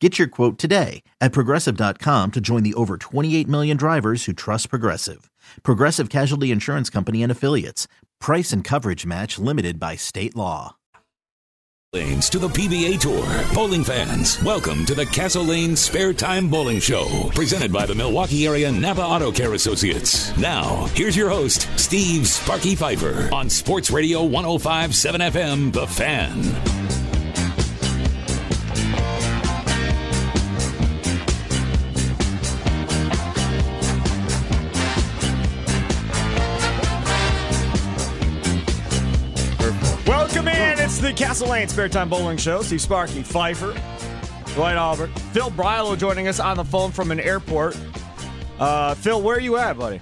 Get your quote today at progressive.com to join the over 28 million drivers who trust Progressive. Progressive Casualty Insurance Company and Affiliates. Price and coverage match limited by state law. Lanes to the PBA Tour. Bowling fans, welcome to the Castle Lane Spare Time Bowling Show, presented by the Milwaukee Area Napa Auto Care Associates. Now, here's your host, Steve Sparky Pfeiffer, on Sports Radio 1057 FM, The Fan. Castle Lane Spare Time Bowling Show. Steve Sparky, Pfeiffer, Dwight Albrecht, Phil Brylow joining us on the phone from an airport. Uh, Phil, where are you at, buddy?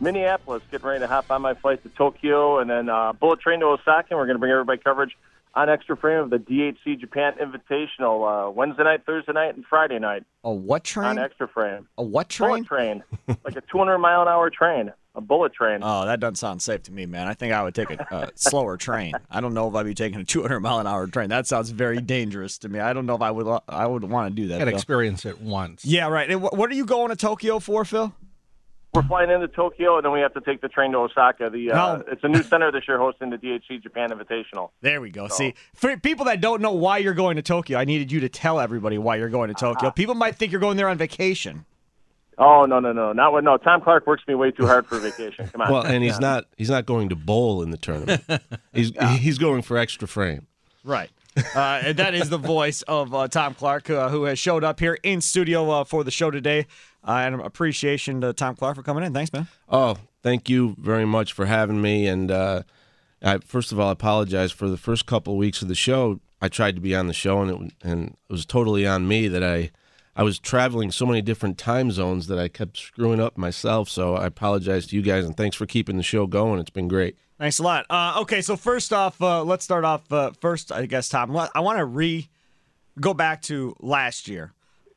Minneapolis, getting ready to hop on my flight to Tokyo, and then uh, bullet train to Osaka. And we're going to bring everybody coverage on Extra Frame of the DHC Japan Invitational uh, Wednesday night, Thursday night, and Friday night A what train? on Extra Frame. A what train? Bullet train, like a 200 mile an hour train, a bullet train. Oh, that doesn't sound safe to me, man. I think I would take a uh, slower train. I don't know if I'd be taking a 200 mile an hour train. That sounds very dangerous to me. I don't know if I would. I would want to do that. Got to experience it once. Yeah, right. And wh- what are you going to Tokyo for, Phil? We're flying into Tokyo, and then we have to take the train to Osaka. The uh, No. it's a new center this year hosting the DHC Japan Invitational. There we go. See, for people that don't know why you're going to Tokyo, I needed you to tell everybody why you're going to Tokyo. People might think you're going there on vacation. Oh no no no not what no Tom Clark works me way too hard for vacation. Come on. Well, and he's not he's not going to bowl in the tournament. He's he's going for extra frame. Right. Uh, and that is the voice of uh, Tom Clark, uh, who has showed up here in studio uh, for the show today. Uh, and appreciation to Tom Clark for coming in. Thanks, man. Oh, thank you very much for having me. And uh, I, first of all, I apologize for the first couple of weeks of the show. I tried to be on the show, and it and it was totally on me that I I was traveling so many different time zones that I kept screwing up myself. So I apologize to you guys, and thanks for keeping the show going. It's been great. Thanks a lot. Uh, okay, so first off, uh, let's start off uh, first, I guess, Tom. I want to re go back to last year.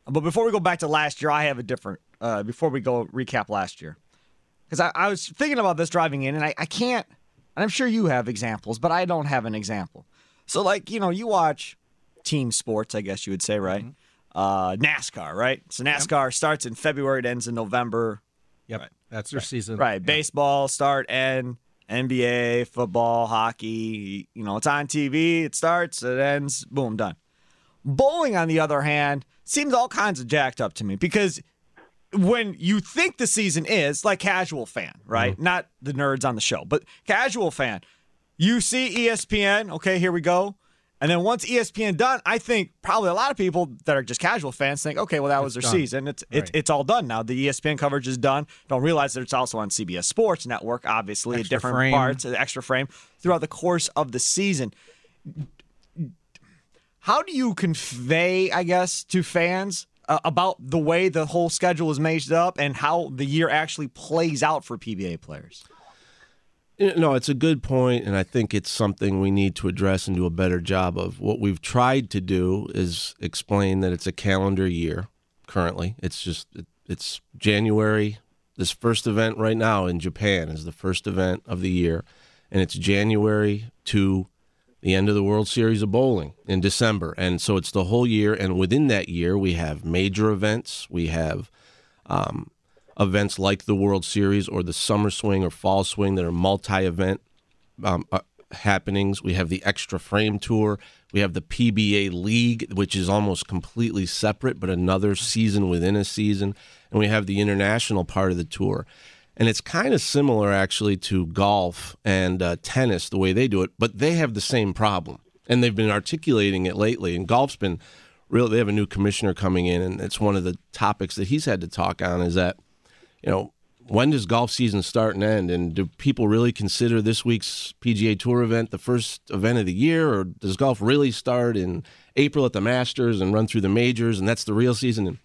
But before we go back to last year, I have a different, uh, before we go recap last year. Because I, I was thinking about this driving in, and I, I can't, and I'm sure you have examples, but I don't have an example. So, like, you know, you watch team sports, I guess you would say, right? Uh, NASCAR, right? So NASCAR starts in February, it ends in November. Yep. That's their season. Right. Baseball start end. NBA, football, hockey. You know, it's on TV. It starts. It ends. Boom, done. Bowling, on the other hand, seems all kinds of jacked up to me because when you think the season is like casual fan, right? Not the nerds on the show, but casual fan. You see ESPN. Okay, here we go. And then once ESPN done, I think probably a lot of people that are just casual fans think, okay, well that was their done. season. It's it's Right. it's all done now. The ESPN coverage is done. Don't realize that it's also on CBS Sports Network, obviously, at Extra different frame. parts, the extra frame throughout the course of the season. How do you convey, I guess, to fans uh, about the way the whole schedule is made up and how the year actually plays out for PBA players? Know, it's a good point, and I think it's something we need to address and do a better job of. What we've tried to do is explain that it's a calendar year. Currently, it's just it, it's January. This first event right now in Japan is the first event of the year, and it's January to the end of the World Series of Bowling in December. And so it's the whole year. And within that year, we have major events. We have um, events like the World Series or the Summer Swing or Fall Swing that are multi event um, uh, happenings. We have the Extra Frame Tour. We have the PBA League, which is almost completely separate, but another season within a season. And we have the international part of the tour. And it's kind of similar, actually, to golf and uh, tennis, the way they do it, but they have the same problem. And they've been articulating it lately. And golf's been really, they have a new commissioner coming in, and it's one of the topics that he's had to talk on is that, you know, when does golf season start and end? And do people really consider this week's PGA Tour event the first event of the year, or does golf really start in April at the Masters and run through the majors, and that's the real season? And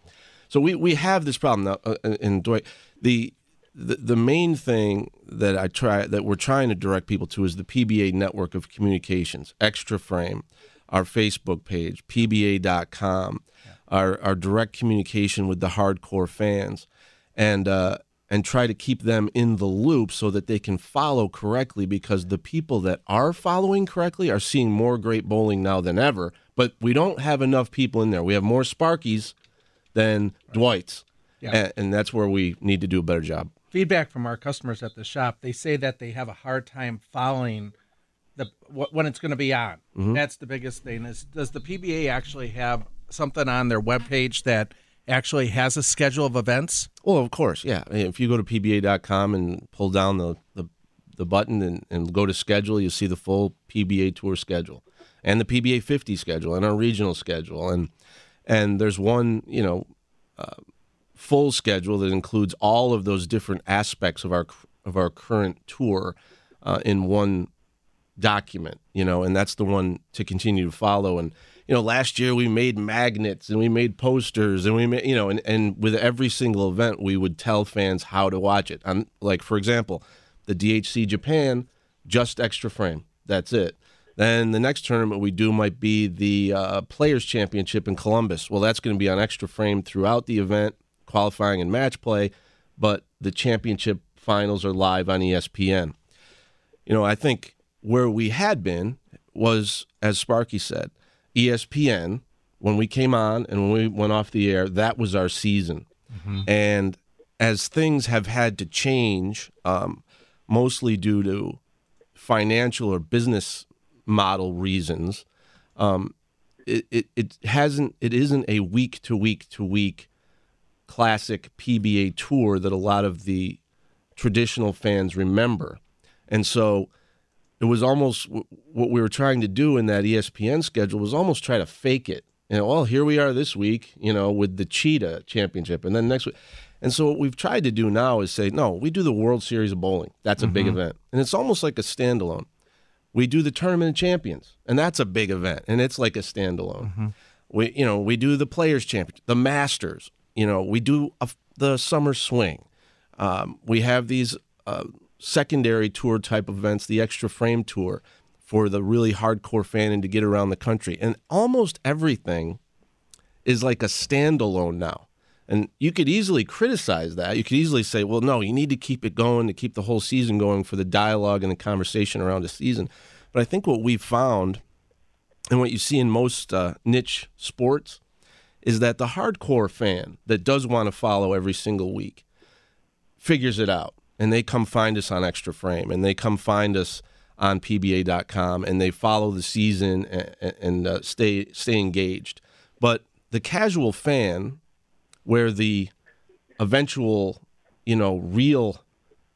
so we, we have this problem now. Uh, and Dwight, the, the the main thing that I try that we're trying to direct people to is the PBA network of communications, Extra Frame, our Facebook page, PBA.com, yeah. our our direct communication with the hardcore fans, and. Uh, and try to keep them in the loop so that they can follow correctly because the people that are following correctly are seeing more great bowling now than ever. But we don't have enough people in there. We have more Sparkies than right. Dwights. Yeah. And, and that's where we need to do a better job. Feedback from our customers at the shop, they say that they have a hard time following the when it's going to be on. Mm-hmm. That's the biggest thing. Is does the PBA actually have something on their webpage that actually has a schedule of events? Well, of course, yeah. If you go to pba.com and pull down the, the, the button and, and go to schedule, you'll see the full PBA tour schedule and the PBA 50 schedule and our regional schedule. And, and there's one, you know, uh, full schedule that includes all of those different aspects of our, of our current tour uh, in one document, you know, and that's the one to continue to follow. And, you know, last year we made magnets and we made posters and we made, you know, and, and with every single event, we would tell fans how to watch it. On, like, for example, the DHC Japan, just extra frame. That's it. Then the next tournament we do might be the uh, Players Championship in Columbus. Well, that's going to be on extra frame throughout the event, qualifying and match play, but the championship finals are live on ESPN. You know, I think where we had been was, as Sparky said, ESPN when we came on and when we went off the air, that was our season. Mm-hmm. And as things have had to change, um, mostly due to financial or business model reasons, um, it, it, it hasn't it isn't a week to week to week classic PBA tour that a lot of the traditional fans remember. And so it was almost what we were trying to do in that ESPN schedule was almost try to fake it. You know, well, here we are this week, you know, with the Cheetah Championship, and then next week. And so what we've tried to do now is say, no, we do the World Series of Bowling. That's a mm-hmm. big event, and it's almost like a standalone. We do the Tournament of Champions, and that's a big event, and it's like a standalone. Mm-hmm. We, you know, we do the Players Championship, the Masters. You know, we do a, the Summer Swing. Um, we have these uh, secondary tour type events, the extra frame tour for the really hardcore fan and to get around the country. And almost everything is like a standalone now. And you could easily criticize that. You could easily say, well, no, you need to keep it going to keep the whole season going for the dialogue and the conversation around the season. But I think what we've found and what you see in most uh, niche sports is that the hardcore fan that does want to follow every single week figures it out and they come find us on Extra Frame and they come find us on PBA.com and they follow the season and, and uh, stay stay engaged. But the casual fan, where the eventual, you know, real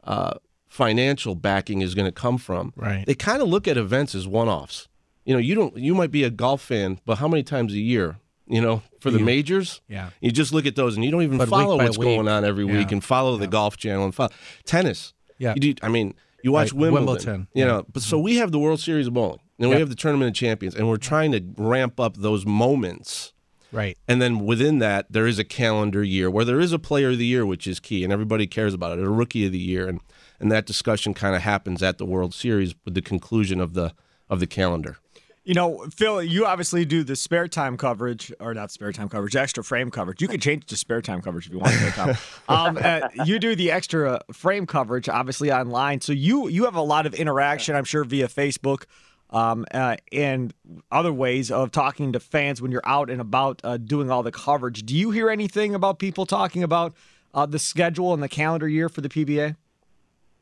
uh, financial backing is going to come from, right. they kind of look at events as one-offs. You know, you don't. You might be a golf fan, but how many times a year you know, for the majors. Yeah. You just look at those and you don't even but follow what's week. going on every yeah. week and follow yeah. the golf channel and follow tennis. Yeah. You do, I mean, you watch right. Wimbledon, Wimbledon. You know, but so mm-hmm. we have the World Series of bowling and we have the Tournament of Champions and we're trying to ramp up those moments. Right. And then within that, there is a calendar year where there is a player of the year, which is key, and everybody cares about it, a rookie of the year, and and that discussion kind of happens at the World Series with the conclusion of the of the calendar. You know, Phil, you obviously do the spare time coverage, or not spare time coverage, extra frame coverage. You can change it to spare time coverage if you want to. um, uh, you do the extra frame coverage, obviously online. So you you have a lot of interaction, I'm sure, via Facebook um, uh, and other ways of talking to fans when you're out and about uh, doing all the coverage. Do you hear anything about people talking about uh, the schedule and the calendar year for the PBA?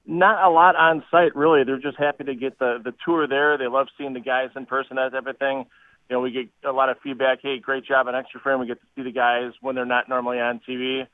Not a lot on site, really. They're just happy to get the the tour there. They love seeing the guys in person as everything. You know, we get a lot of feedback. Hey, great job on Extra Frame. We get to see the guys when they're not normally on TV.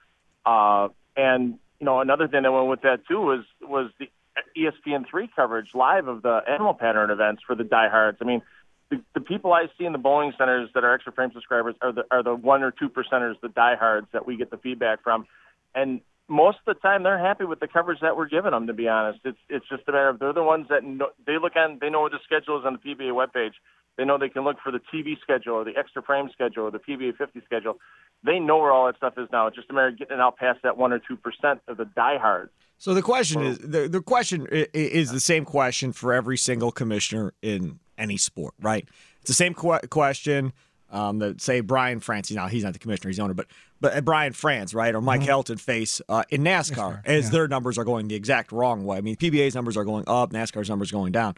Uh, and you know, another thing that went with that too was was the ESPN three coverage live of the animal pattern events for the diehards. I mean, the, the people I see in the bowling centers that are extra frame subscribers are the are the one or two percenters, the diehards that we get the feedback from, and most of the time they're happy with the coverage that we're giving them. To be honest, it's it's just a matter of they're the ones that know, they look on they know what the schedule is on the PBA webpage. They know they can look for the TV schedule or the extra frame schedule or the PBA 50 schedule. They know where all that stuff is now. It's just a matter of getting it out past that one or two percent of the diehards. So the question is the the question is the same question for every single commissioner in any sport, right? It's the same qu- question um, that say Brian France. Know, he's not the commissioner, he's the owner, but but uh, Brian France, right, or Mike mm-hmm. Helton face uh, in NASCAR as yeah. their numbers are going the exact wrong way. I mean, PBA's numbers are going up, NASCAR's numbers going down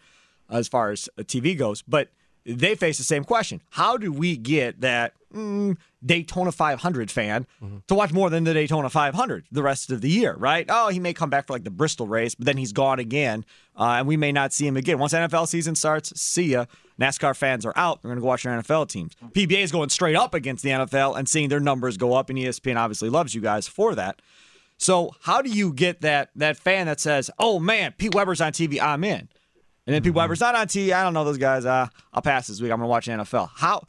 as far as uh, TV goes, but they face the same question. How do we get that mm, Daytona 500 fan mm-hmm. to watch more than the Daytona 500 the rest of the year, right? Oh, he may come back for like the Bristol race, but then he's gone again, uh, and we may not see him again. Once NFL season starts, see ya. NASCAR fans are out. They're going to go watch their NFL teams. PBA is going straight up against the NFL and seeing their numbers go up, and ESPN obviously loves you guys for that. So, how do you get that that fan that says, "Oh man, Pete Weber's on TV, I'm in," and then Pete mm-hmm. Weber's not on TV, I don't know those guys. Uh, I'll pass this week. I'm going to watch NFL. How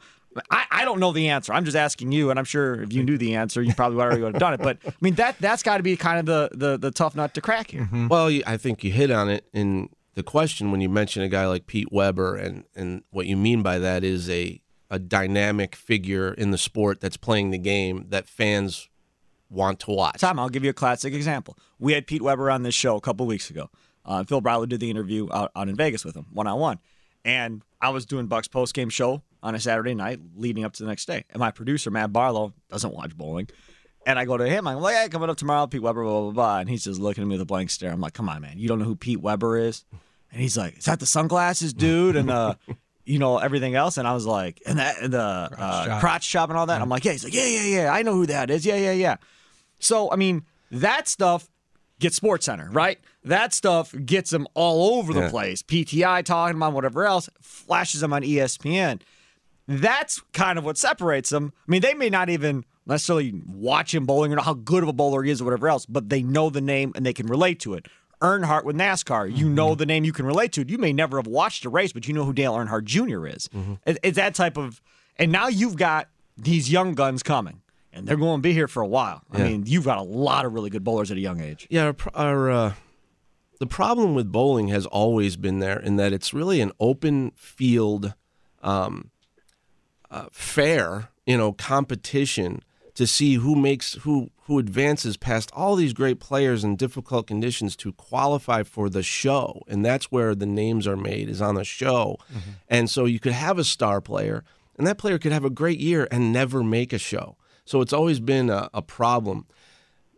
I, I don't know the answer. I'm just asking you, and I'm sure if you knew the answer, you probably already would have done it. But I mean, that that's got to be kind of the, the the tough nut to crack here. Mm-hmm. Well, I think you hit on it in the question when you mention a guy like Pete Weber, and and what you mean by that is a a dynamic figure in the sport that's playing the game that fans want to watch. Tom, I'll give you a classic example. We had Pete Weber on this show a couple weeks ago. Uh, Phil Brylow did the interview out, out in Vegas with him, one on one. And I was doing Buck's post game show on a Saturday night leading up to the next day. And my producer, Matt Barlow, doesn't watch bowling. And I go to him, I'm like, hey, coming up tomorrow, Pete Weber, blah, blah, blah. And he's just looking at me with a blank stare. I'm like, come on, man. You don't know who Pete Weber is? And he's like, is that the sunglasses dude? And, uh, you know, everything else. And I was like, and that, and the crotch, uh, shop. crotch shop and all that. I'm like, yeah. He's like, yeah, yeah, yeah. I know who that is. Yeah, yeah, yeah. So, I mean, that stuff gets Sports Center, right? That stuff gets them all over the yeah. place. PTI talking about whatever else, flashes them on ESPN. That's kind of what separates them. I mean, they may not even necessarily watch him bowling or know how good of a bowler he is or whatever else, but they know the name and they can relate to it. Earnhardt with NASCAR, you know mm-hmm. the name you can relate to. You may never have watched a race, but you know who Dale Earnhardt Jr. is. Mm-hmm. It's that type of, and now you've got these young guns coming and they're going to be here for a while. I yeah. mean, you've got a lot of really good bowlers at a young age. Yeah, our, our uh, the problem with bowling has always been there in that it's really an open field, um, uh, fair, you know, competition to see who makes who who advances past all these great players in difficult conditions to qualify for the show, and that's where the names are made is on the show, mm-hmm. and so you could have a star player, and that player could have a great year and never make a show so it's always been a, a problem.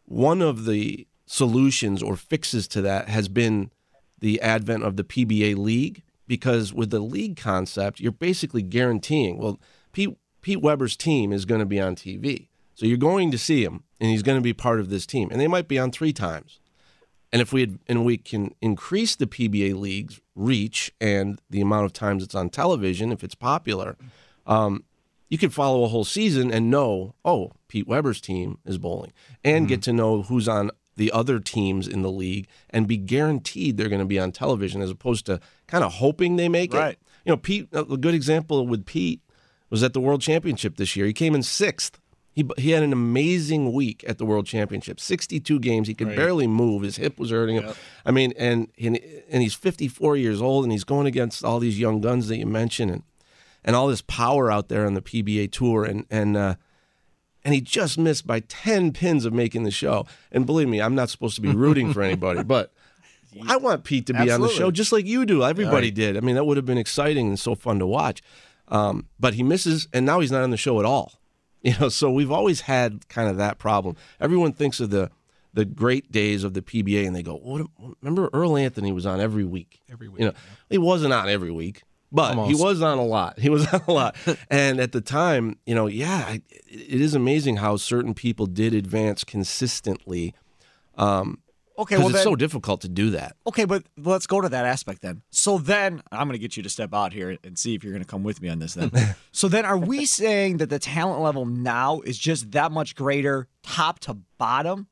One of the solutions or fixes to that has been the advent of the PBA league because with the league concept, you're basically guaranteeing, well, Pete, Pete Weber's team is going to be on TV. So you're going to see him and he's going to be part of this team. And they might be on three times. And if we had, and we can increase the PBA league's reach and the amount of times it's on television, if it's popular, um, you could follow a whole season and know, oh, Pete Weber's team is bowling, and mm-hmm. get to know who's on the other teams in the league and be guaranteed they're going to be on television as opposed to kind of hoping they make right. it. You know, Pete, a good example with Pete was at the World Championship this year. He came in sixth. He, he had an amazing week at the World Championship. 62 games. He could right. barely move. His hip was hurting him. Yep. I mean, and, and and he's 54 years old, and he's going against all these young guns that you mentioned. And and all this power out there on the PBA tour, and and uh, and he just missed by ten pins of making the show. And believe me, I'm not supposed to be rooting for anybody, but I want Pete to be Absolutely. on the show just like you do. Everybody right. did. I mean, that would have been exciting and so fun to watch. Um, but he misses, and now he's not on the show at all. You know, so we've always had kind of that problem. Everyone thinks of the the great days of the PBA, and they go, "What? Remember Earl Anthony was on every week. Every week. You know, yeah. he wasn't on every week, but he was on a lot. He was on a lot. and at the time, you know, yeah, it is amazing how certain people did advance consistently. Um, Okay, well it's then, so difficult to do that. okay, but let's go to that aspect then. So then I'm going to get you to step out here and see if you're going to come with me on this then. so then are we saying that the talent level now is just that much greater top to bottom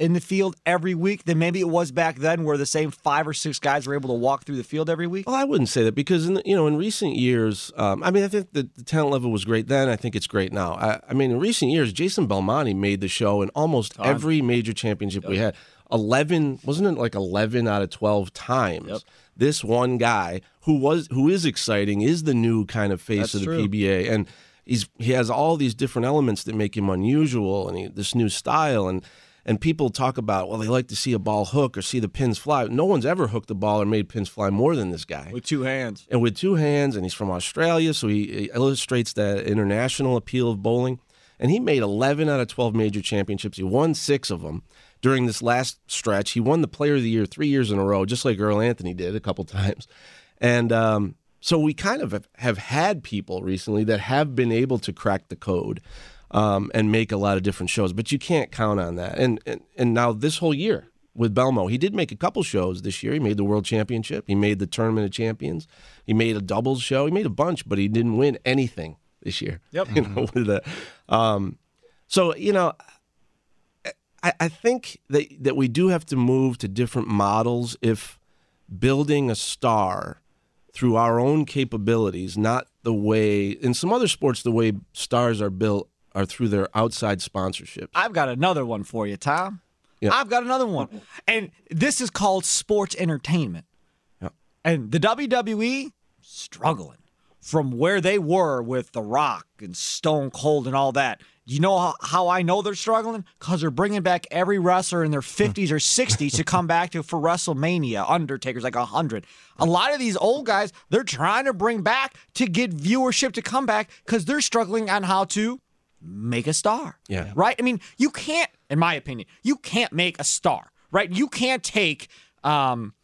in the field every week than maybe it was back then where the same five or six guys were able to walk through the field every week? Well, I wouldn't say that because in the, you know in recent years, um, I mean, I think the, the talent level was great then. I think it's great now. I, I mean, in recent years, Jason Belmonte made the show in almost every major championship we had. Eleven wasn't it like eleven out of twelve times? This one guy who was who is exciting is the new kind of face That's of the true. PBA, and he's he has all these different elements that make him unusual, and he, this new style and. And people talk about, well, they like to see a ball hook or see the pins fly. No one's ever hooked a ball or made pins fly more than this guy With two hands. and with two hands, and he's from Australia, so he, illustrates the international appeal of bowling. And he made 11 out of 12 major championships. He won six of them during this last stretch. He won the Player of the Year three years in a row, just like Earl Anthony did a couple times. And um, so we kind of have had people recently that have been able to crack the code um, and make a lot of different shows, but you can't count on that. And, and and now this whole year with Belmo, he did make a couple shows this year. He made the World Championship. He made the Tournament of Champions. He made a doubles show. He made a bunch, but he didn't win anything this year. Yep. You know, with the, um, so you know, I, I think that that we do have to move to different models if building a star through our own capabilities, not the way in some other sports the way stars are built are through their outside sponsorships. I've got another one for you, Tom. Yeah. I've got another one. And this is called sports entertainment. Yeah. And the WWE struggling from where they were with The Rock and Stone Cold and all that. You know how, how I know they're struggling? Because they're bringing back every wrestler in their 50s or 60s to come back to for WrestleMania. Undertaker's like 100. A lot of these old guys, they're trying to bring back to get viewership to come back because they're struggling on how to make a star. Yeah. Right? I mean, you can't, in my opinion, you can't make a star, right? You can't take um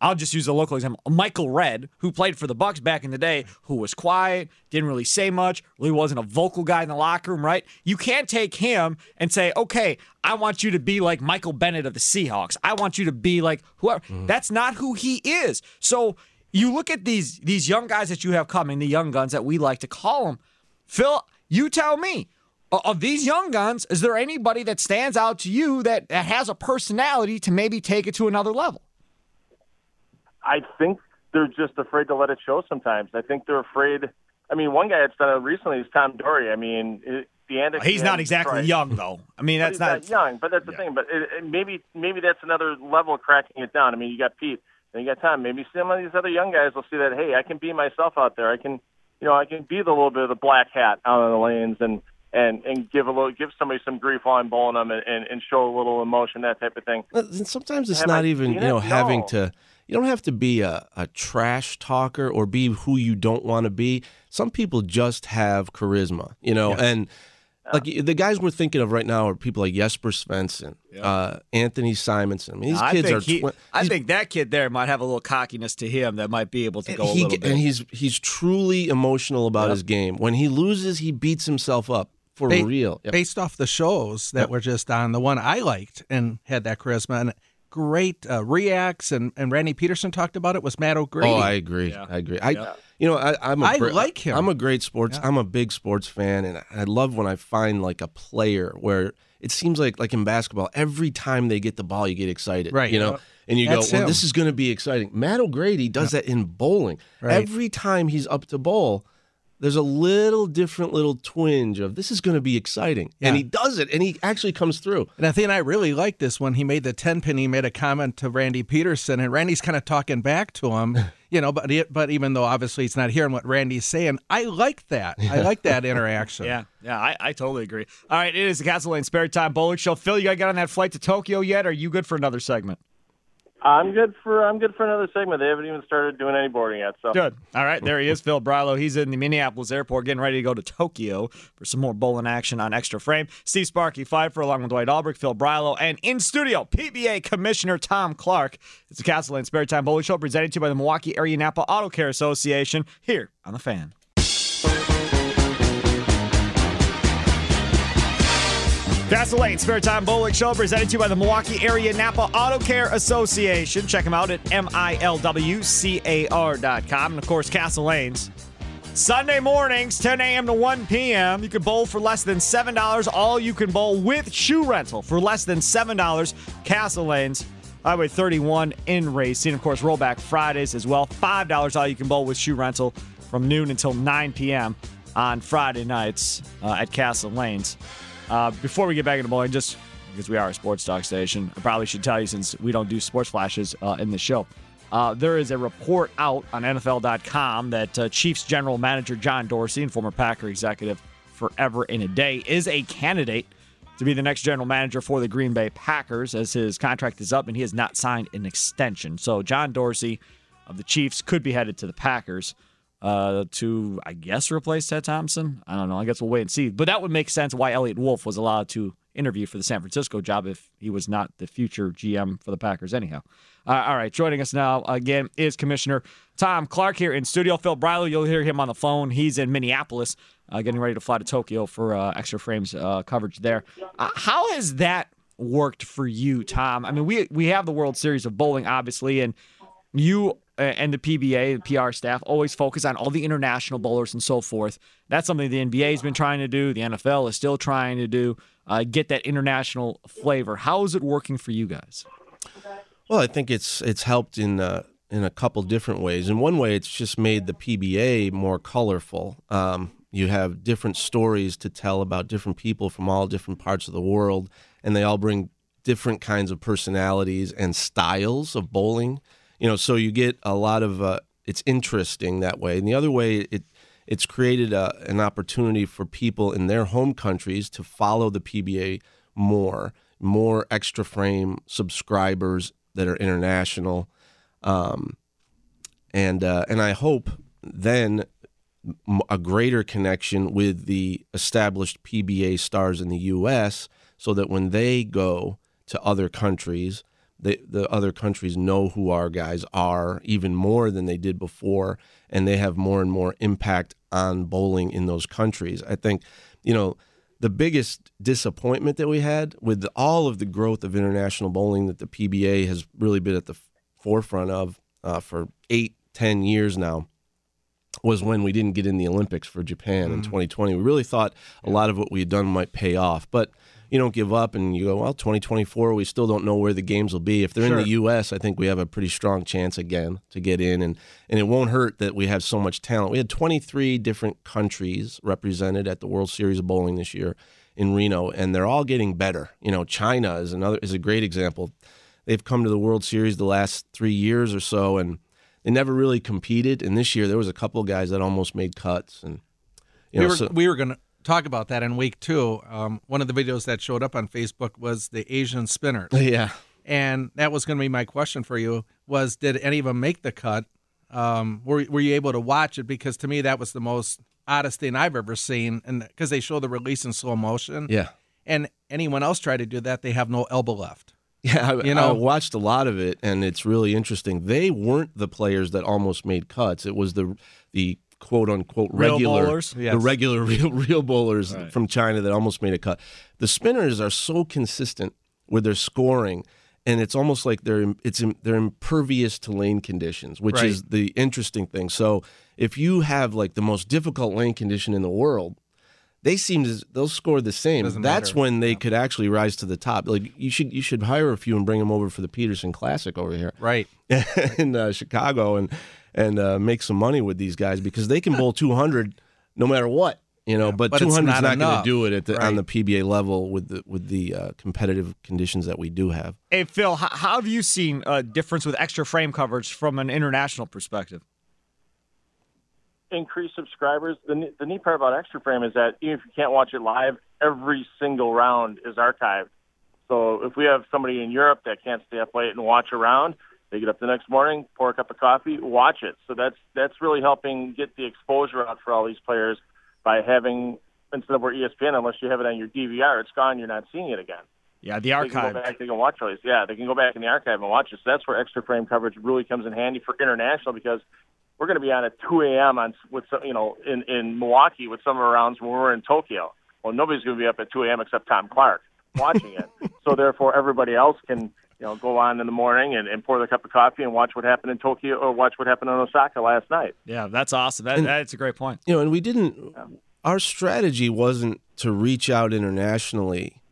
I'll just use a local example. Michael Redd, who played for the Bucks back in the day, who was quiet, didn't really say much, really wasn't a vocal guy in the locker room, right? You can't take him and say, "Okay, I want you to be like Michael Bennett of the Seahawks. I want you to be like whoever." That's not who he is. So you look at these these young guys that you have coming, the young guns that we like to call them. Phil, you tell me. Of these young guns, is there anybody that stands out to you that, that has a personality to maybe take it to another level? I think they're just afraid to let it show sometimes. I think they're afraid. I mean, one guy that's done it recently is Tom Daugherty. I mean, it, the end. He's not exactly young, though. I mean, that's not. young, but that's the thing. But it, it, maybe maybe that's another level of cracking it down. I mean, you got Pete and you got Tom. Maybe some of these other young guys will see that. Hey, I can be myself out there. I can, you know, I can be the little bit of the black hat out on the lanes and and and give a little give somebody some grief while I'm bowling them and, and, and show a little emotion, that type of thing. And sometimes it's Have not I even you know having to. You don't have to be a, a trash talker or be who you don't want to be. Some people just have charisma, you know, and like the guys we're thinking of right now are people like Jesper Svensson, uh, Anthony Simonsen. I mean, these I kids think are. he- twi- I think that kid there might have a little cockiness to him that might be able to go a little bit. and he's he's truly emotional about his game. When he loses, he beats himself up for Ba- real. Yep. Based off the shows that were just on, the one I liked and had that charisma and great uh, reacts, and, and Randy Pedersen talked about it was Matt O'Grady. Oh, I agree. I agree. I, you know, I, I'm. A I like him. I'm a great sports. I'm a big sports fan, and I love when I find like a player where it seems like like in basketball, every time they get the ball, you get excited, Right. You know, Yep. and you That's go, "Well, him. this is going to be exciting." Matt O'Grady does that in bowling. Right. Every time he's up to bowl. There's a little different little twinge of this is going to be exciting, and he does it, and he actually comes through. And I think I really like this when he made the 10 pin. He made a comment to Randy Pedersen, and Randy's kind of talking back to him, you know. But he, but even though obviously he's not hearing what Randy's saying, I like that. I like that interaction. yeah, yeah, I, I totally agree. All right, it is the Castle Lane Spare Time Bowling Show. Phil, you got to get on that flight to Tokyo yet? Or are you good for another segment? I'm good for I'm good for another segment. They haven't even started doing any boarding yet. So Good. All right, there he is, Phil Brylow. He's in the Minneapolis airport getting ready to go to Tokyo for some more bowling action on Extra Frame. Steve Sparky Pfeiffer along with Dwight Albrecht, Phil Brylow, and in studio, PBA Commissioner Tom Clark. It's the Castle Lane Spare Time Bowling Show presented to you by the Milwaukee Area Napa Auto Care Association here on the fan. Castle Lane Spare Time Bowling Show presented to you by the Milwaukee Area Napa Auto Care Association. Check them out at milwcar.com. And of course, Castle Lanes. Sunday mornings, 10 a.m. to 1 p.m. You can bowl for less than $7. All you can bowl with shoe rental for less than $7. Castle Lanes, Highway 31 in Racine. Of course, rollback Fridays as well. $5 all you can bowl with shoe rental from noon until 9 p.m. on Friday nights uh, at Castle Lanes. Uh, before we get back into bowling, just because we are a sports talk station, I probably should tell you since we don't do sports flashes uh, in the show. Uh, there is a report out on NFL.com that uh, Chiefs general manager John Dorsey and former Packer executive forever in a day is a candidate to be the next general manager for the Green Bay Packers as his contract is up and he has not signed an extension. So John Dorsey of the Chiefs could be headed to the Packers uh, to, I guess, replace Ted Thompson. I don't know. I guess we'll wait and see. But that would make sense why Eliot Wolf was allowed to interview for the San Francisco job if he was not the future GM for the Packers, anyhow. Uh, all right, joining us now again is Commissioner Tom Clark here in studio. Phil Brylow, you'll hear him on the phone. He's in Minneapolis, uh, getting ready to fly to Tokyo for uh, extra frames uh, coverage there. Uh, how has that worked for you, Tom? I mean, we we have the World Series of bowling, obviously, and you and the PBA, the PR staff, always focus on all the international bowlers and so forth. That's something the NBA has been trying to do. The NFL is still trying to do. Uh, get that international flavor. How is it working for you guys? Well, I think it's it's helped in uh, in a couple different ways. In one way, it's just made the PBA more colorful. Um, you have different stories to tell about different people from all different parts of the world, and they all bring different kinds of personalities and styles of bowling. You know, so you get a lot of. Uh, it's interesting that way, and the other way it it's created a, an opportunity for people in their home countries to follow the PBA more, more extra frame subscribers that are international, um, and uh, and I hope then a greater connection with the established PBA stars in the U.S. so that when they go to other countries, the the other countries know who our guys are even more than they did before, and they have more and more impact on bowling in those countries. I think, you know, the biggest disappointment that we had with all of the growth of international bowling that the PBA has really been at the forefront of uh, for eight, ten years now was when we didn't get in the Olympics for Japan in 2020. We really thought a lot of what we had done might pay off, but you don't give up and you go, well, 2024, we still don't know where the games will be. If they're Sure. in the U.S., I think we have a pretty strong chance again to get in, and and it won't hurt that we have so much talent. We had 23 different countries represented at the World Series of Bowling this year in Reno, and they're all getting better. You know, China is another is a great example. They've come to the World Series the last three years or so, and they never really competed. And this year, there was a couple of guys that almost made cuts, and you we know, were so- we were going to talk about that in week two. Um, one of the videos that showed up on Facebook was the Asian spinners, yeah. and that was going to be my question for you: was did any of them make the cut? Um, were were you able to watch it? Because to me, that was the most oddest thing I've ever seen, and because they show the release in slow motion, Yeah. and anyone else try to do that, they have no elbow left. Yeah, I, You know- I watched a lot of it, and it's really interesting. They weren't the players that almost made cuts. It was the the quote unquote regular, bowlers? the regular real real bowlers from China that almost made a cut. The spinners are so consistent with their scoring, and it's almost like they're it's they're impervious to lane conditions, which is the interesting thing. So if you have like the most difficult lane condition in the world, they seem to they'll score the same. Doesn't That's matter. when they could actually rise to the top. Like you should you should hire a few and bring them over for the Petersen Classic over here Right. in uh, Chicago and and uh, make some money with these guys because they can bowl 200 no matter what. You know, but, but 200 is not not going to do it at the, on the PBA level with the with the uh, competitive conditions that we do have. Hey, Phil, how, how have you seen a difference with extra frame coverage from an international perspective? increase subscribers. The, the neat part about Extra Frame is that even if you can't watch it live, every single round is archived. So if we have somebody in Europe that can't stay up late and watch a round, They get up the next morning, pour a cup of coffee, watch it. So that's that's really helping get the exposure out for all these players by having instead of where ESPN, unless you have it on your DVR, it's gone. You're not seeing it again. Yeah, the They archive. can go back. They can watch all these. Yeah, they can go back in the archive and watch it. So that's where extra frame coverage really comes in handy for international because we're going to be on at 2 a.m. on with some, you know in in Milwaukee with some of our rounds when we're in Tokyo. Well, nobody's going to be up at 2 a.m. except Tom Clark watching it. so therefore, everybody else can you know go on in the morning and, and pour the cup of coffee and watch what happened in Tokyo or watch what happened in Osaka last night. Yeah, that's awesome. That, that's a great point. you know, and we didn't. Our strategy wasn't to reach out internationally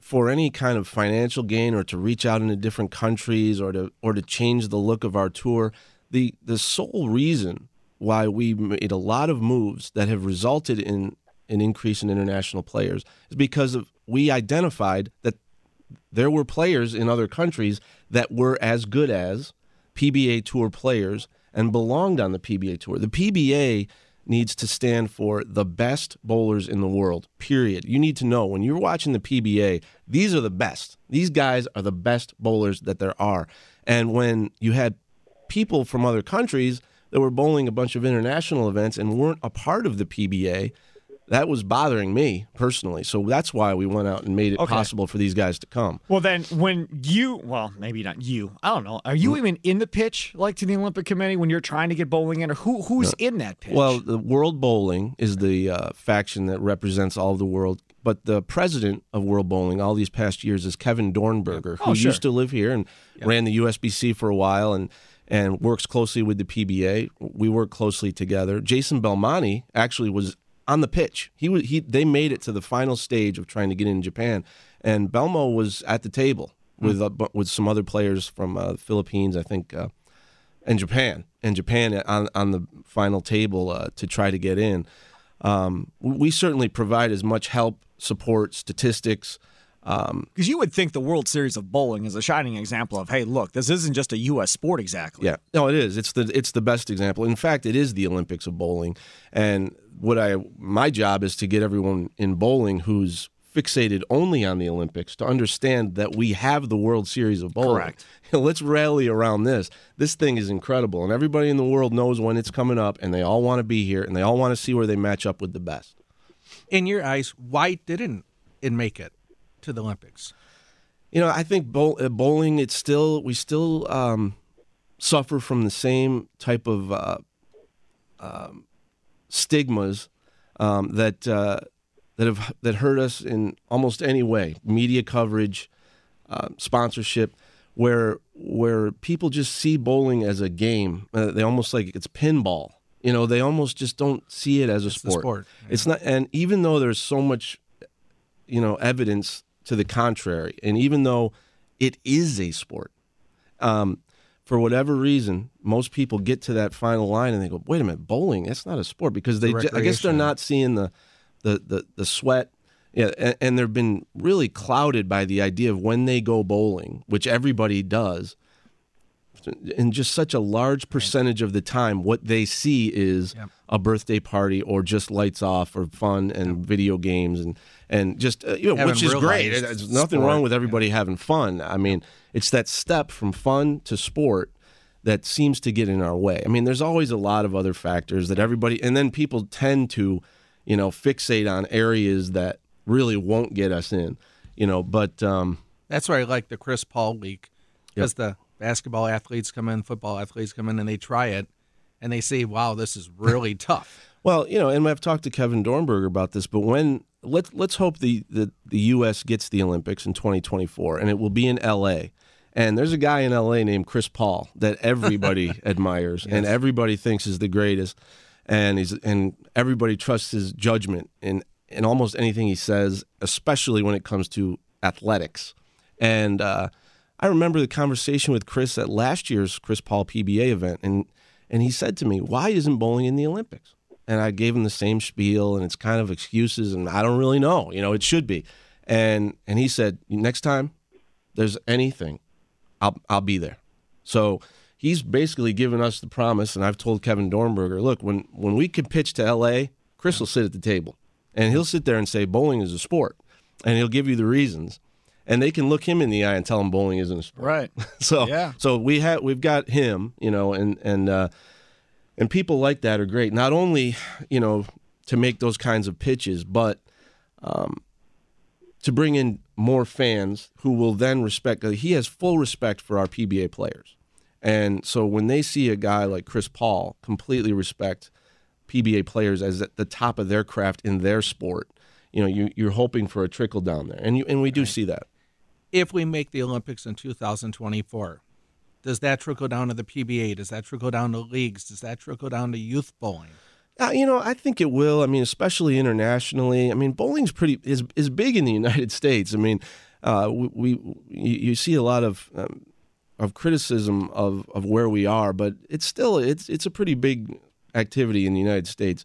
for any kind of financial gain, or to reach out into different countries, or to or to change the look of our tour. The the sole reason why we made a lot of moves that have resulted in an increase in international players is because of we identified that there were players in other countries that were as good as PBA Tour players and belonged on the PBA Tour. The PBA needs to stand for the best bowlers in the world, period. You need to know when you're watching the PBA, these are the best. These guys are the best bowlers that there are. And when you had people from other countries that were bowling a bunch of international events and weren't a part of the PBA, that was bothering me personally. So that's why we went out and made it Okay. possible for these guys to come. Well, then when you, well, maybe not you, I don't know. Are you even in the pitch like to the Olympic Committee when you're trying to get bowling in, or who who's in that pitch? Well, the World Bowling is the uh, faction that represents all of the world. But the president of World Bowling all these past years is Kevin Dornberger, who Oh, sure. used to live here and ran the USBC for a while and and works closely with the PBA. We work closely together. Jason Belmonte actually was on the pitch. He was he they made it to the final stage of trying to get in Japan, and Belmo was at the table with uh, with some other players from uh, the Philippines, I think. Uh, and Japan and Japan on on the final table uh, to try to get in. Um, we certainly provide as much help, support, statistics. Um, Because you would think the World Series of Bowling is a shining example of, hey, look, this isn't just a U.S. sport exactly. yeah, no, it is. It's the it's the best example. In fact, it is the Olympics of bowling. And what I my job is to get everyone in bowling who's fixated only on the Olympics to understand that we have the World Series of bowling. Correct. Let's rally around this. This thing is incredible, and everybody in the world knows when it's coming up, and they all want to be here, and they all want to see where they match up with the best. In your eyes, why didn't it make it to the Olympics? You know, I think bowl, uh, bowling. It's still we still um, suffer from the same type of uh, um, stigmas um, that uh, that have that hurt us in almost any way. Media coverage, uh, sponsorship, where where people just see bowling as a game. Uh, they almost like it's pinball. You know, they almost just don't see it as a the sport. sport, It's not, and even though there's so much you know evidence to the contrary and even though it is a sport um, for whatever reason most people get to that final line and they go wait a minute bowling that's not a sport because they ju- i guess they're not seeing the the the, the sweat yeah, and, and they've been really clouded by the idea of when they go bowling, which everybody does. In just such a large percentage of the time, what they see is Yep. a birthday party or just lights off or fun and video games and and just uh, you know, which is great. There's nothing sport, wrong with everybody having fun. I mean, it's that step from fun to sport that seems to get in our way. I mean, there's always a lot of other factors that everybody, and then people tend to, you know, fixate on areas that really won't get us in, you know. But um, That's why I like the Chris Paul week because the basketball athletes come in, football athletes come in, and they try it, and they say, "Wow, this is really tough." Well, you know, and I've talked to Kevin Dornberger about this, but when let's let's hope the, the the U.S. gets the Olympics in 2024, and it will be in L.A. And there's a guy in L.A. named Chris Paul that everybody admires and everybody thinks is the greatest, and he's and everybody trusts his judgment in in almost anything he says, especially when it comes to athletics. And uh, I remember the conversation with Chris at last year's Chris Paul PBA event, and and he said to me, "Why isn't bowling in the Olympics?" And I gave him the same spiel, and it's kind of excuses, and I don't really know. You know, it should be. And and he said, "Next time there's anything, I'll I'll be there." So he's basically given us the promise, and I've told Kevin Dornberger, "Look, when when we can pitch to L.A., Chris will sit at the table, and he'll sit there and say bowling is a sport, and he'll give you the reasons." And they can look him in the eye and tell him bowling isn't a sport. Right. So Yeah. so we have we've got him, you know, and and uh, and people like that are great. Not only you know to make those kinds of pitches, but um, to bring in more fans who will then respect. He has full respect for our PBA players, and so when they see a guy like Chris Paul completely respect PBA players as at the top of their craft in their sport, you know, you, you're hoping for a trickle down there, and you and we do see that. If we make the Olympics in 2024, does that trickle down to the PBA? Does that trickle down to leagues? Does that trickle down to youth bowling? Uh, you know, I think it will. I mean, especially internationally. I mean, bowling's pretty is is big in the United States. I mean, uh, we, we you, see a lot of um, of criticism of, of where we are, but it's still it's it's a pretty big activity in the United States.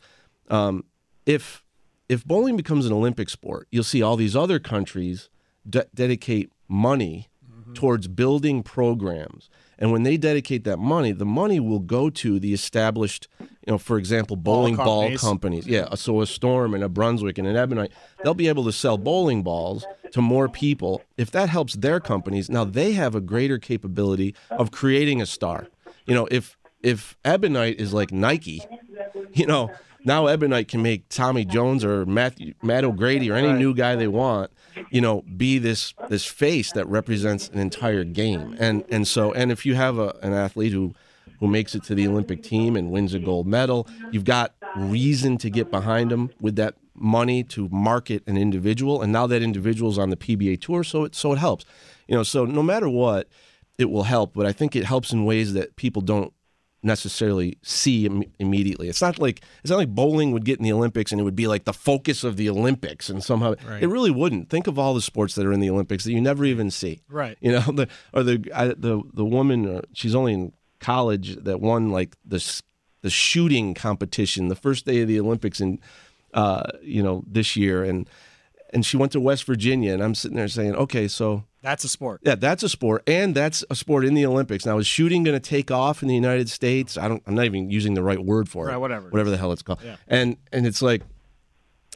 Um, if if bowling becomes an Olympic sport, you'll see all these other countries de- dedicate money mm-hmm. towards building programs. And when they dedicate that money, the money will go to the established, you know, for example, bowling ball companies. companies. Yeah, so a Storm and a Brunswick and an Ebonite, they'll be able to sell bowling balls to more people. If that helps their companies, now they have a greater capability of creating a star. You know, if if Ebonite is like Nike, you know, now Ebonite can make Tommy Jones or Matthew, Matt O'Grady or any new guy they want, you know, be this this face that represents an entire game. And and so and if you have a, an athlete who who makes it to the Olympic team and wins a gold medal, you've got reason to get behind them with that money to market an individual. And now that individual's on the PBA tour, so it so it helps. You know, so no matter what, it will help. But I think it helps in ways that people don't necessarily see Im- immediately. It's not like it's not like bowling would get in the Olympics and it would be like the focus of the Olympics and somehow it really wouldn't. Think of all the sports that are in the Olympics that you never even see. Right. You know, the or the I, the the woman uh, she's only in college that won like the the shooting competition the first day of the Olympics in uh you know this year and and she went to West Virginia and I'm sitting there saying, "Okay, so That's a sport. yeah, that's a sport, and that's a sport in the Olympics. Now, is shooting going to take off in the United States? I don't. I'm not even using the right word for it. Right, whatever whatever the hell it's called. And and it's like,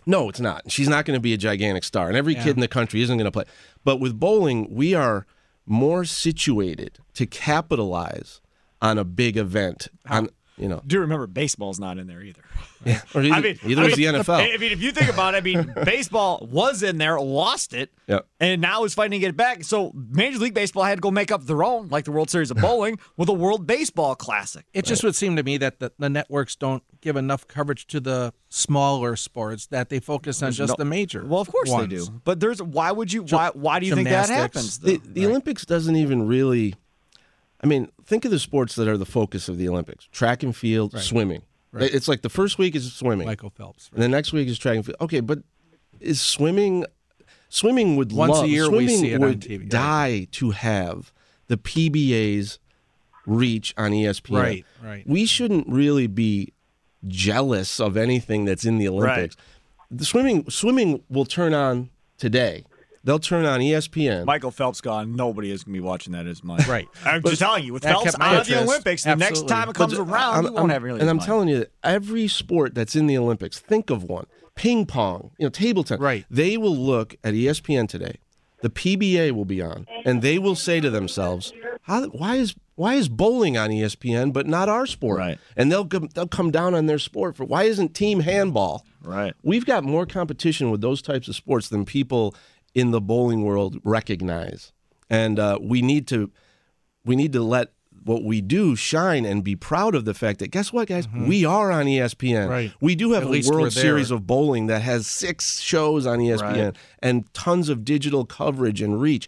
no, it's not. She's not going to be a gigantic star, and every kid in the country isn't going to play. But with bowling, we are more situated to capitalize on a big event. On you know, Do remember baseball's not in there either. or either, I mean, either I is the NFL. I mean, if you think about it, I mean, baseball was in there, lost it, Yep. and now is fighting to get it back. So Major League Baseball had to go make up their own, like the World Series of Bowling, with a World Baseball Classic. It just would seem to me that the, the networks don't give enough coverage to the smaller sports that they focus on just no- the major. Well, of course ones. they do, but there's why would you? Why? Why do you think that Gymnastics. happens? the, though? the Olympics doesn't even really. I mean, think of the sports that are the focus of the Olympics: track and field, swimming. Right. It's like the first week is swimming, Michael Phelps. and the next week is track and field. Okay, but is swimming? Swimming would Once a love, year we swimming see it would TV, right. die to have the PBA's reach on ESPN. Right, right. We shouldn't really be jealous of anything that's in the Olympics. The swimming swimming will turn on today. They'll turn on ESPN. Michael Phelps gone. Nobody is going to be watching that as much. Right. I'm just telling you, with That Phelps kept my on the interest. Olympics, the next time it comes But around, I'm- you won't I'm- have really. And I'm much. telling you, that every sport that's in the Olympics, think of one: ping pong, you know, table tennis. Right. They will look at ESPN today. The PBA will be on, and they will say to themselves, How, "Why is why is bowling on ESPN but not our sport?" Right. And they'll come- they'll come down on their sport for why isn't team handball? Right. We've got more competition with those types of sports than people in the bowling world recognize, and uh, we need to we need to let what we do shine and be proud of the fact that guess what guys we are on ESPN Mm-hmm. Right. we do have At a World. Series of bowling that has six shows on ESPN Right. and tons of digital coverage and reach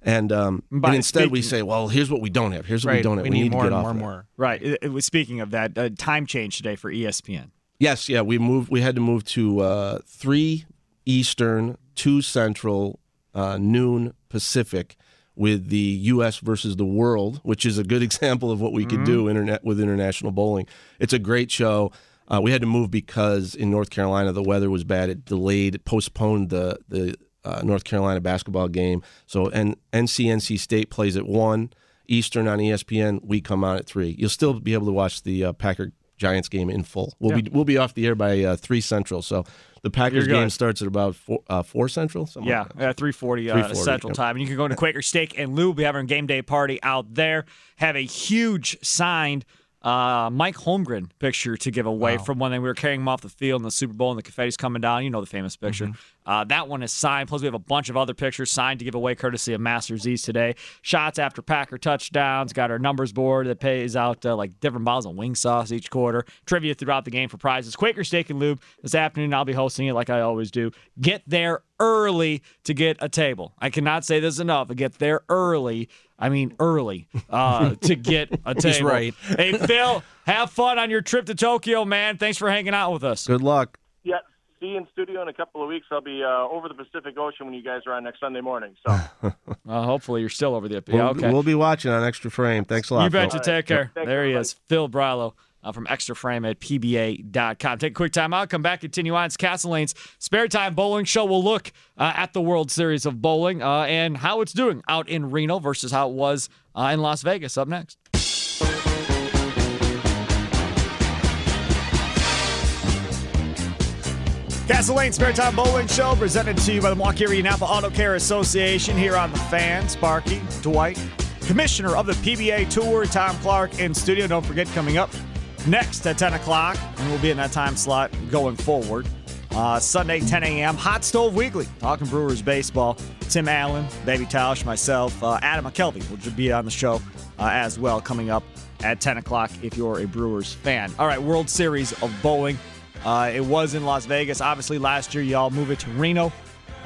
and um and instead we say well here's what we don't have here's what Right. we don't have we we, need need more to get and off more and more. Right. It, it was speaking of that uh, time change today for ESPN. Yes, yeah, we moved. We had to move to uh, three Eastern, two Central, uh, noon Pacific, with the U.S. versus the world, which is a good example of what we could do internet with international bowling. It's a great show. Uh, we had to move because in North Carolina the weather was bad. It delayed, it postponed the the uh, North Carolina basketball game. So and NC NC State plays at one Eastern on ESPN. We come on at three. You'll still be able to watch the uh, Packer Giants game in full. We'll be we'll be off the air by uh, three central. So the Packers game starts at about four, uh, four central. Yeah, like that. uh, 340, uh, Central yep. Time. And you can go to Quaker Steak and Lube. We're having a game day party out there. Have a huge signed uh, Mike Holmgren picture to give away from when they were carrying him off the field in the Super Bowl and the confetti's coming down. You know the famous picture. Uh, that one is signed. Plus, we have a bunch of other pictures signed to give away courtesy of Masters East today. Shots after Packer touchdowns. Got our numbers board that pays out uh, like different bottles of wing sauce each quarter. Trivia throughout the game for prizes. Quaker Steak and Lube this afternoon. I'll be hosting it like I always do. Get there early to get a table. I cannot say this enough. Get there early. I mean early uh, to get a table. He's right. Hey Phil, have fun on your trip to Tokyo, man. Thanks for hanging out with us. Good luck. Yeah, see you in studio in a couple of weeks. I'll be uh, over the Pacific Ocean when you guys are on next Sunday morning. So Uh, hopefully you're still over the We'll, yeah, okay. we'll be watching on Extra Frame. Thanks a lot. you betcha. Phil. Take care. Thanks, there he is, Phil Brylow. Uh, from Extra Frame at PBA.com. Take a quick time out, come back, continue on. It's Castle Lane's Spare Time Bowling Show. We'll look uh, at the World Series of Bowling uh, and how it's doing out in Reno versus how it was uh, in Las Vegas. Up next. Castle Lane Spare Time Bowling Show presented to you by the Milwaukee Napa Auto Care Association here on the fan. Sparky, Dwight, Commissioner of the PBA Tour, Tom Clark in studio. Don't forget, coming up next at 10 o'clock, and we'll be in that time slot going forward. Uh, Sunday, 10 a.m., Hot Stove Weekly, talking Brewers baseball. Tim Allen, Baby Tausch, myself, uh, Adam McCalvy will be on the show uh, as well coming up at 10 o'clock if you're a Brewers fan. All right, World Series of Bowling. Uh, it was in Las Vegas. Obviously, last year y'all move it to Reno.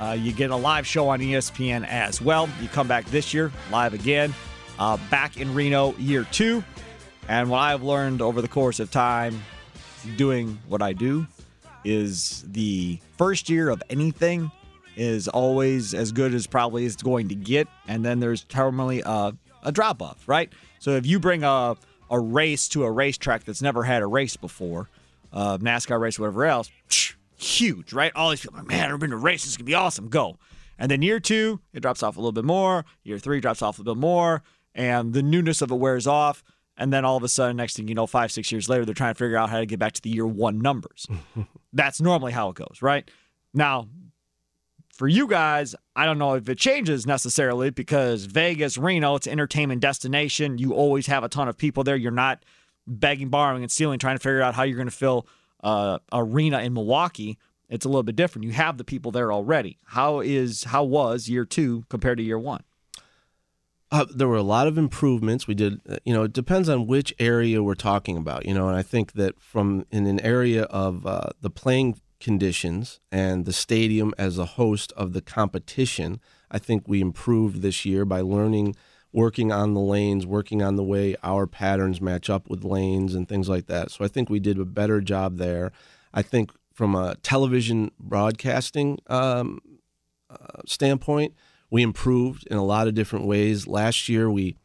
Uh, you get a live show on ESPN as well. You come back this year, live again, uh, back in Reno, year two. And what I've learned over the course of time doing what I do is the first year of anything is always as good as probably it's going to get. And then there's terminally a, a drop off, right? So if you bring a, a race to a racetrack that's never had a race before, uh, NASCAR race, whatever else, huge, right? All these people, like, man, I've been to a race. This is going to be awesome. Go. And then year two, it drops off a little bit more. Year three drops off a little bit more. And the newness of it wears off. And then all of a sudden, next thing you know, five, six years later, they're trying to figure out how to get back to the year one numbers. That's normally how it goes, right? Now, for you guys, I don't know if it changes necessarily because Vegas, Reno, it's an entertainment destination. You always have a ton of people there. You're not begging, borrowing, and stealing, trying to figure out how you're going to fill uh, arena in Milwaukee. It's a little bit different. You have the people there already. How is how was year two compared to year one? Uh, there were a lot of improvements. We did, uh, you know, it depends on which area we're talking about, you know, and I think that from in an area of uh, the playing conditions and the stadium as a host of the competition, I think we improved this year by learning, working on the lanes, working on the way our patterns match up with lanes and things like that. So I think we did a better job there. I think from a television broadcasting um, uh, standpoint, we improved in a lot of different ways. Last year, we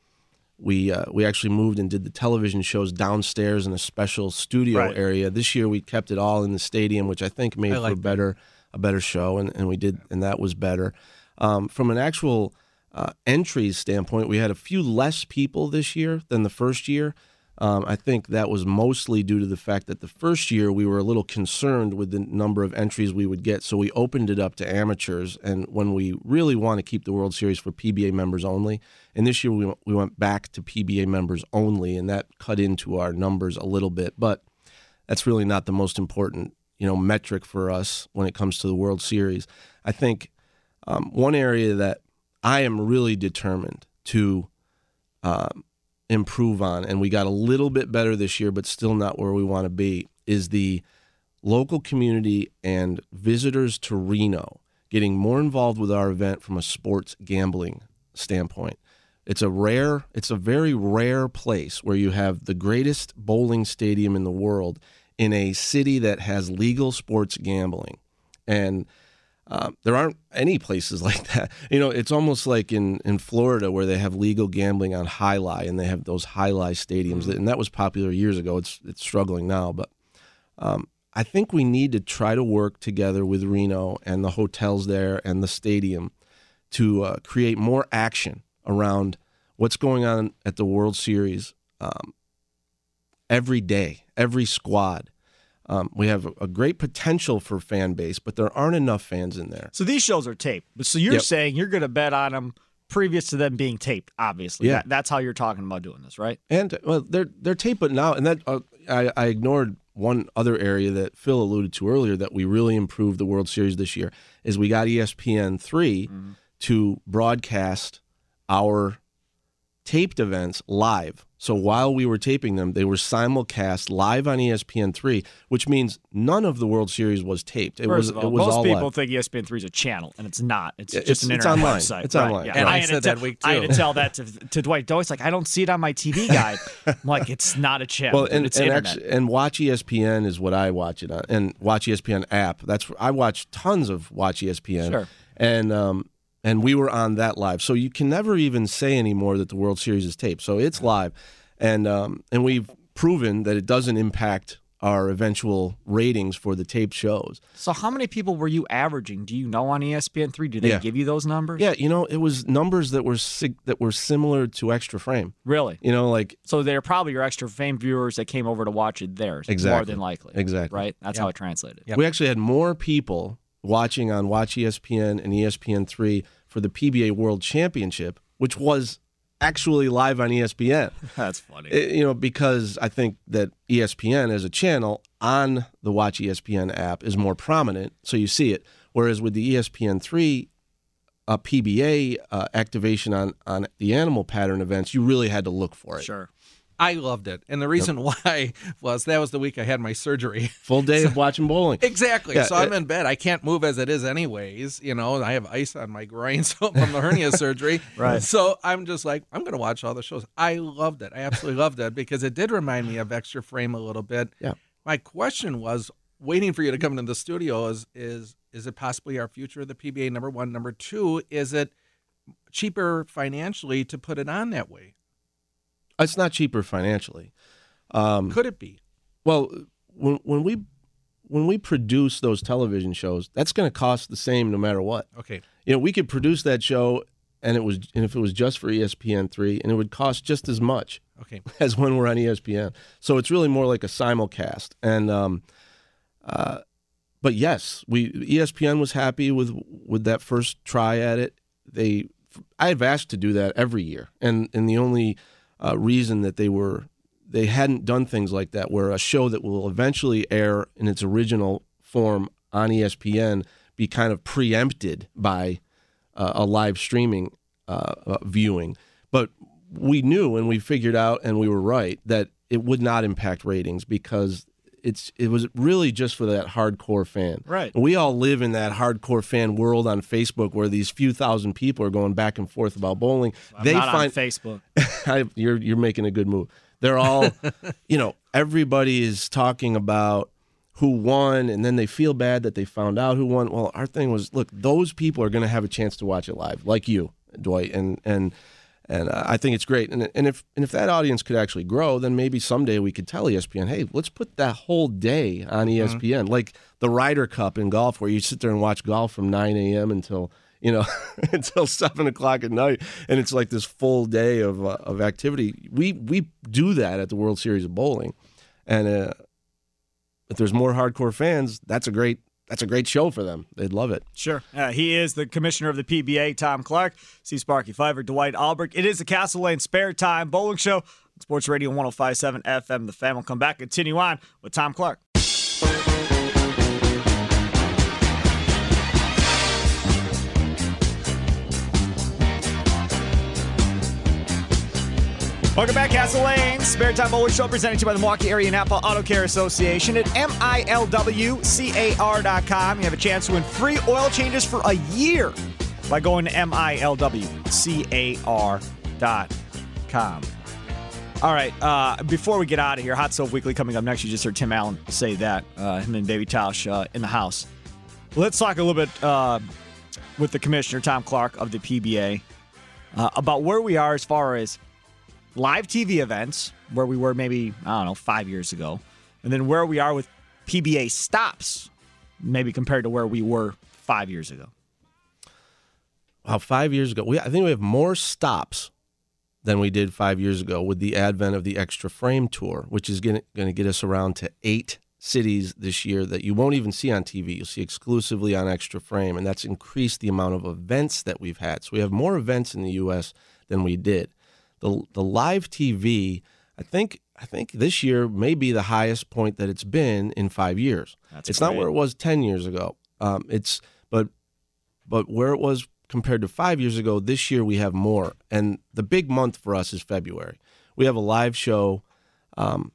we uh, we actually moved and did the television shows downstairs in a special studio Right. area. This year, we kept it all in the stadium, which I think made I for a better a better show, and, and we did, and that was better. Um, from an actual uh, entries standpoint, we had a few less people this year than the first year. Um, I think that was mostly due to the fact that the first year we were a little concerned with the number of entries we would get, so we opened it up to amateurs. And when we really want to keep the World Series for PBA members only, and this year we we went back to PBA members only, and that cut into our numbers a little bit. But that's really not the most important, you know, metric for us when it comes to the World Series. I think um, one area that I am really determined to um, improve on, and we got a little bit better this year, but still not where we want to be, is the local community and visitors to Reno getting more involved with our event from a sports gambling standpoint. It's a rare, it's a very rare place where you have the greatest bowling stadium in the world in a city that has legal sports gambling. And um, there aren't any places like that. You know, it's almost like in, in Florida where they have legal gambling on Jai Alai and they have those Jai Alai stadiums, and that was popular years ago. It's it's struggling now, but um, I think we need to try to work together with Reno and the hotels there and the stadium to uh, create more action around what's going on at the World Series. Um, every day, every squad. Um, we have a, great potential for fan base, but there aren't enough fans in there. So these shows are taped. So you're Yep. saying you're going to bet on them previous to them being taped. Obviously, Yeah. That- that's how you're talking about doing this, right? And well, they're they're taped, but now and that uh, I, I ignored one other area that Phil alluded to earlier that we really improved the World Series this year is we got ESPN 3 to broadcast our taped events live. So while we were taping them, they were simulcast live on E ESPN 3, which means none of the World Series was taped. It First was all, it was most all people live. think E ESPN three is a channel, and it's not. It's Yeah, just an internet online. website. It's Right, online. Yeah. And I I, had said to that tell- week, I had to tell that to, to Dwight. Dwight's like, I don't see it on my TV guide. I'm like, it's not a channel. Well, and it's and, internet. actu- and Watch ESPN is what I watch it on, and Watch ESPN app. That's I watch tons of Watch ESPN, Sure. and um, and we were on that live. So you can never even say anymore that the World Series is taped. So it's live, and um, and we've proven that it doesn't impact our eventual ratings for the taped shows. so how many people were you averaging? Do you know on ESPN three? Do they Yeah. give you those numbers? Yeah, you know, it was numbers that were sig- that were similar to Extra Frame. Really? You know, like So they're probably your extra Frame viewers that came over to watch it theirs. More than likely. Exactly. Right? That's how it translated. Yep. We actually had more people watching on Watch ESPN and ESPN3 for the PBA World Championship, which was actually live on ESPN. That's funny. Eh, you know, because I think that ESPN as a channel on the Watch ESPN app is more prominent, so you see it. Whereas with the E ESPN3 uh, PBA uh, activation on on the animal pattern events, you really had to look for it. sure. I loved it, and the reason why was that was the week I had my surgery. Full day of watching bowling. Exactly. Yeah, so I'm in bed. I can't move as it is, anyways. You know, I have ice on my groin so from the hernia surgery. Right. So I'm just like, I'm going to watch all the shows. I loved it. I absolutely loved it because it did remind me of Extra Frame a little bit. Yeah. My question was, waiting for you to come into the studio, is is is it possibly our future of the PBA? Number one. Number two, is it cheaper financially to put it on that way? It's not cheaper financially. Um, Could it be? Well, when when we when we produce those television shows, that's going to cost the same no matter what. Okay. You know, we could produce that show, and it was and if it was just for ESPN three, and it would cost just as much Okay. as when we're on ESPN. So it's really more like a simulcast. And um, uh, but yes, we ESPN was happy with with that first try at it. They I've asked to do that every year, and and the only uh, reason that they were they hadn't done things like that, where a show that will eventually air in its original form on ESPN be kind of preempted by uh, a live streaming uh, uh, viewing. But we knew and we figured out, and we were right that it would not impact ratings because it's it was really just for that hardcore fan. Right. And we all live in that hardcore fan world on Facebook where these few thousand people are going back and forth about bowling. I'm they not find on Facebook. I, you're you're making a good move. They're all, you know, everybody is talking about who won, and then they feel bad that they found out who won. Well, our thing was, look, those people are going to have a chance to watch it live, like you, Dwight, and and and uh, I think it's great. And and if and if that audience could actually grow, then maybe someday we could tell ESPN, hey, let's put that whole day on ESPN, like the Ryder Cup in golf, where you sit there and watch golf from 9 a.m. until you know until seven o'clock at night, and it's like this full day of uh, of activity. We we do that at the World Series of Bowling, and uh, if there's more hardcore fans, that's a great that's a great show for them. They'd love it. Sure. Uh, he is the commissioner of the PBA, Tom Clark. See Sparky Fiver, Dwight Albrecht. It is the Castle Lane Spare Time Bowling Show. Sports Radio 1057 FM. The fan will come back. Continue on with Tom Clark. Welcome back, Castle Lane. Spare Time Bowling Show presented to you by the Milwaukee Area Napa Auto Care Association at MILWCAR.com. You have a chance to win free oil changes for a year by going to MILWCAR.com. All right, uh, before we get out of here, Hot Stove Weekly coming up next. You just heard Tim Allen say that, uh, him and Baby Tosh uh, in the house. Let's talk a little bit uh, with the commissioner, Tom Clark of the PBA, uh, about where we are as far as live TV events, where we were maybe, I don't know, five years ago, and then where we are with PBA stops, maybe compared to where we were five years ago. Wow, five years ago, we I think we have more stops than we did five years ago with the advent of the Extra Frame Tour, which is going to get us around to eight cities this year that you won't even see on TV. You'll see exclusively on Extra Frame, and that's increased the amount of events that we've had. So we have more events in the U.S. than we did. The the live TV, I think, I think this year may be the highest point that it's been in five years. That's it's not where it was ten years ago. Um, it's but but where it was compared to five years ago, this year we have more. And the big month for us is February. We have a live show um,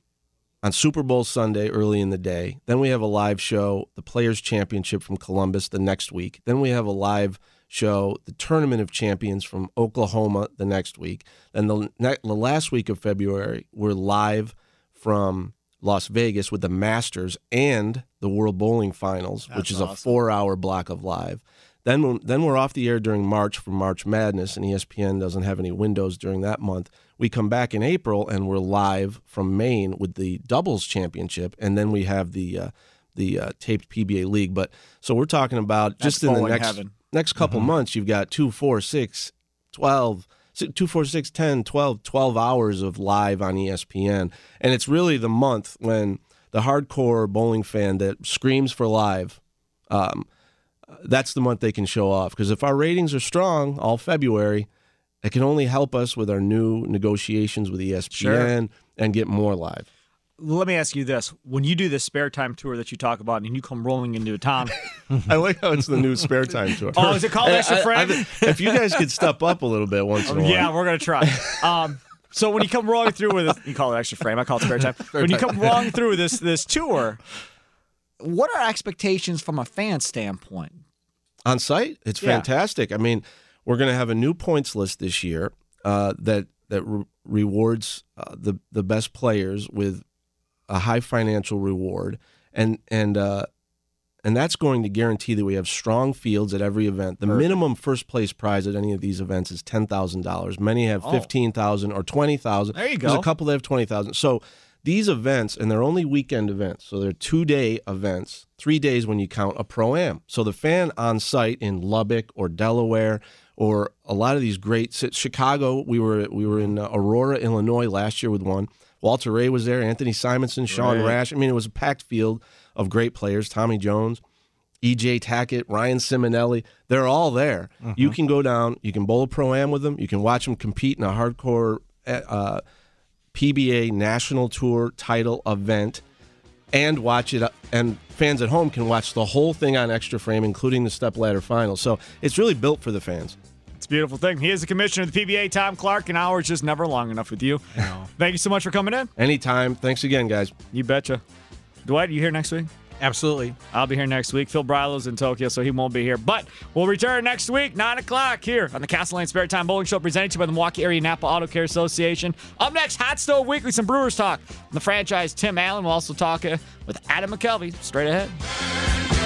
on Super Bowl Sunday early in the day. Then we have a live show, the Players Championship from Columbus the next week. Then we have a live show, the Tournament of Champions from Oklahoma the next week. Then the, the last week of February, we're live from Las Vegas with the Masters and the World Bowling Finals, which is a four-hour block of live. Then, then we're off the air during March for March Madness, and ESPN doesn't have any windows during that month. We come back in April, and we're live from Maine with the doubles championship, and then we have the uh, the uh, taped PBA league. But so we're talking about just in the next heaven. Next couple months, you've got two, four, six, 12, si- two, four, six, 10, 12, 12 hours of live on ESPN. And it's really the month when the hardcore bowling fan that screams for live, um, that's the month they can show off. Because if our ratings are strong all February, it can only help us with our new negotiations with ESPN and get more live. Let me ask you this: When you do this spare time tour that you talk about, and you come rolling into a town, I like how it's the new spare time tour. oh, is it called I- extra I- frame? I- if you guys could step up a little bit once in a while. Yeah, we're gonna try. Um, so when you come rolling through with this, you call it extra frame. I call it spare time. when you come rolling through this this tour, what are expectations from a fan standpoint? on site. It's Yeah. fantastic. I mean, we're going to have a new points list this year uh, that that re- rewards uh, the the best players with a high financial reward, and and uh, and that's going to guarantee that we have strong fields at every event. The minimum first place prize at any of these events is ten thousand dollars. Many have fifteen thousand or twenty thousand. There you go. There's a couple that have twenty thousand. So these events, and they're only weekend events, so they're two day events, three days when you count a pro am. So the fan on site in Lubbock or Delaware or a lot of these great Chicago. We were we were in uh, Aurora, Illinois last year with one. Walter Ray was there, Anthony Simonsen, Sean Rash. I mean, it was a packed field of great players. Tommy Jones. EJ Tackett, Ryan Simonelli, they're all there. You uh-huh. can go down, you can bowl a pro am with them, you can watch them compete in a hardcore eh, uh, PBA National Tour title event, and watch it. Uh, and fans at home can watch the whole thing on Extra Frame, including the step ladder final. So it's really built for the fans. It's a beautiful thing. He is the commissioner of the PBA, Tom Clark. An hour is just never long enough with you. Thank you so much for coming in. Anytime. Thanks again, guys. You betcha. Dwight, you here next week? Absolutely. I'll be here next week. Phil Brylow's in Tokyo, so he won't be here. But we'll return next week, 9 o'clock, here on the Castle Lane Spare Time Bowling Show, presented to you by the Milwaukee Area Napa Auto Care Association. Up next, Hot Stove Weekly, some Brewers talk. From the franchise, Tim Allen will also talk uh, with Adam McCalvy straight ahead.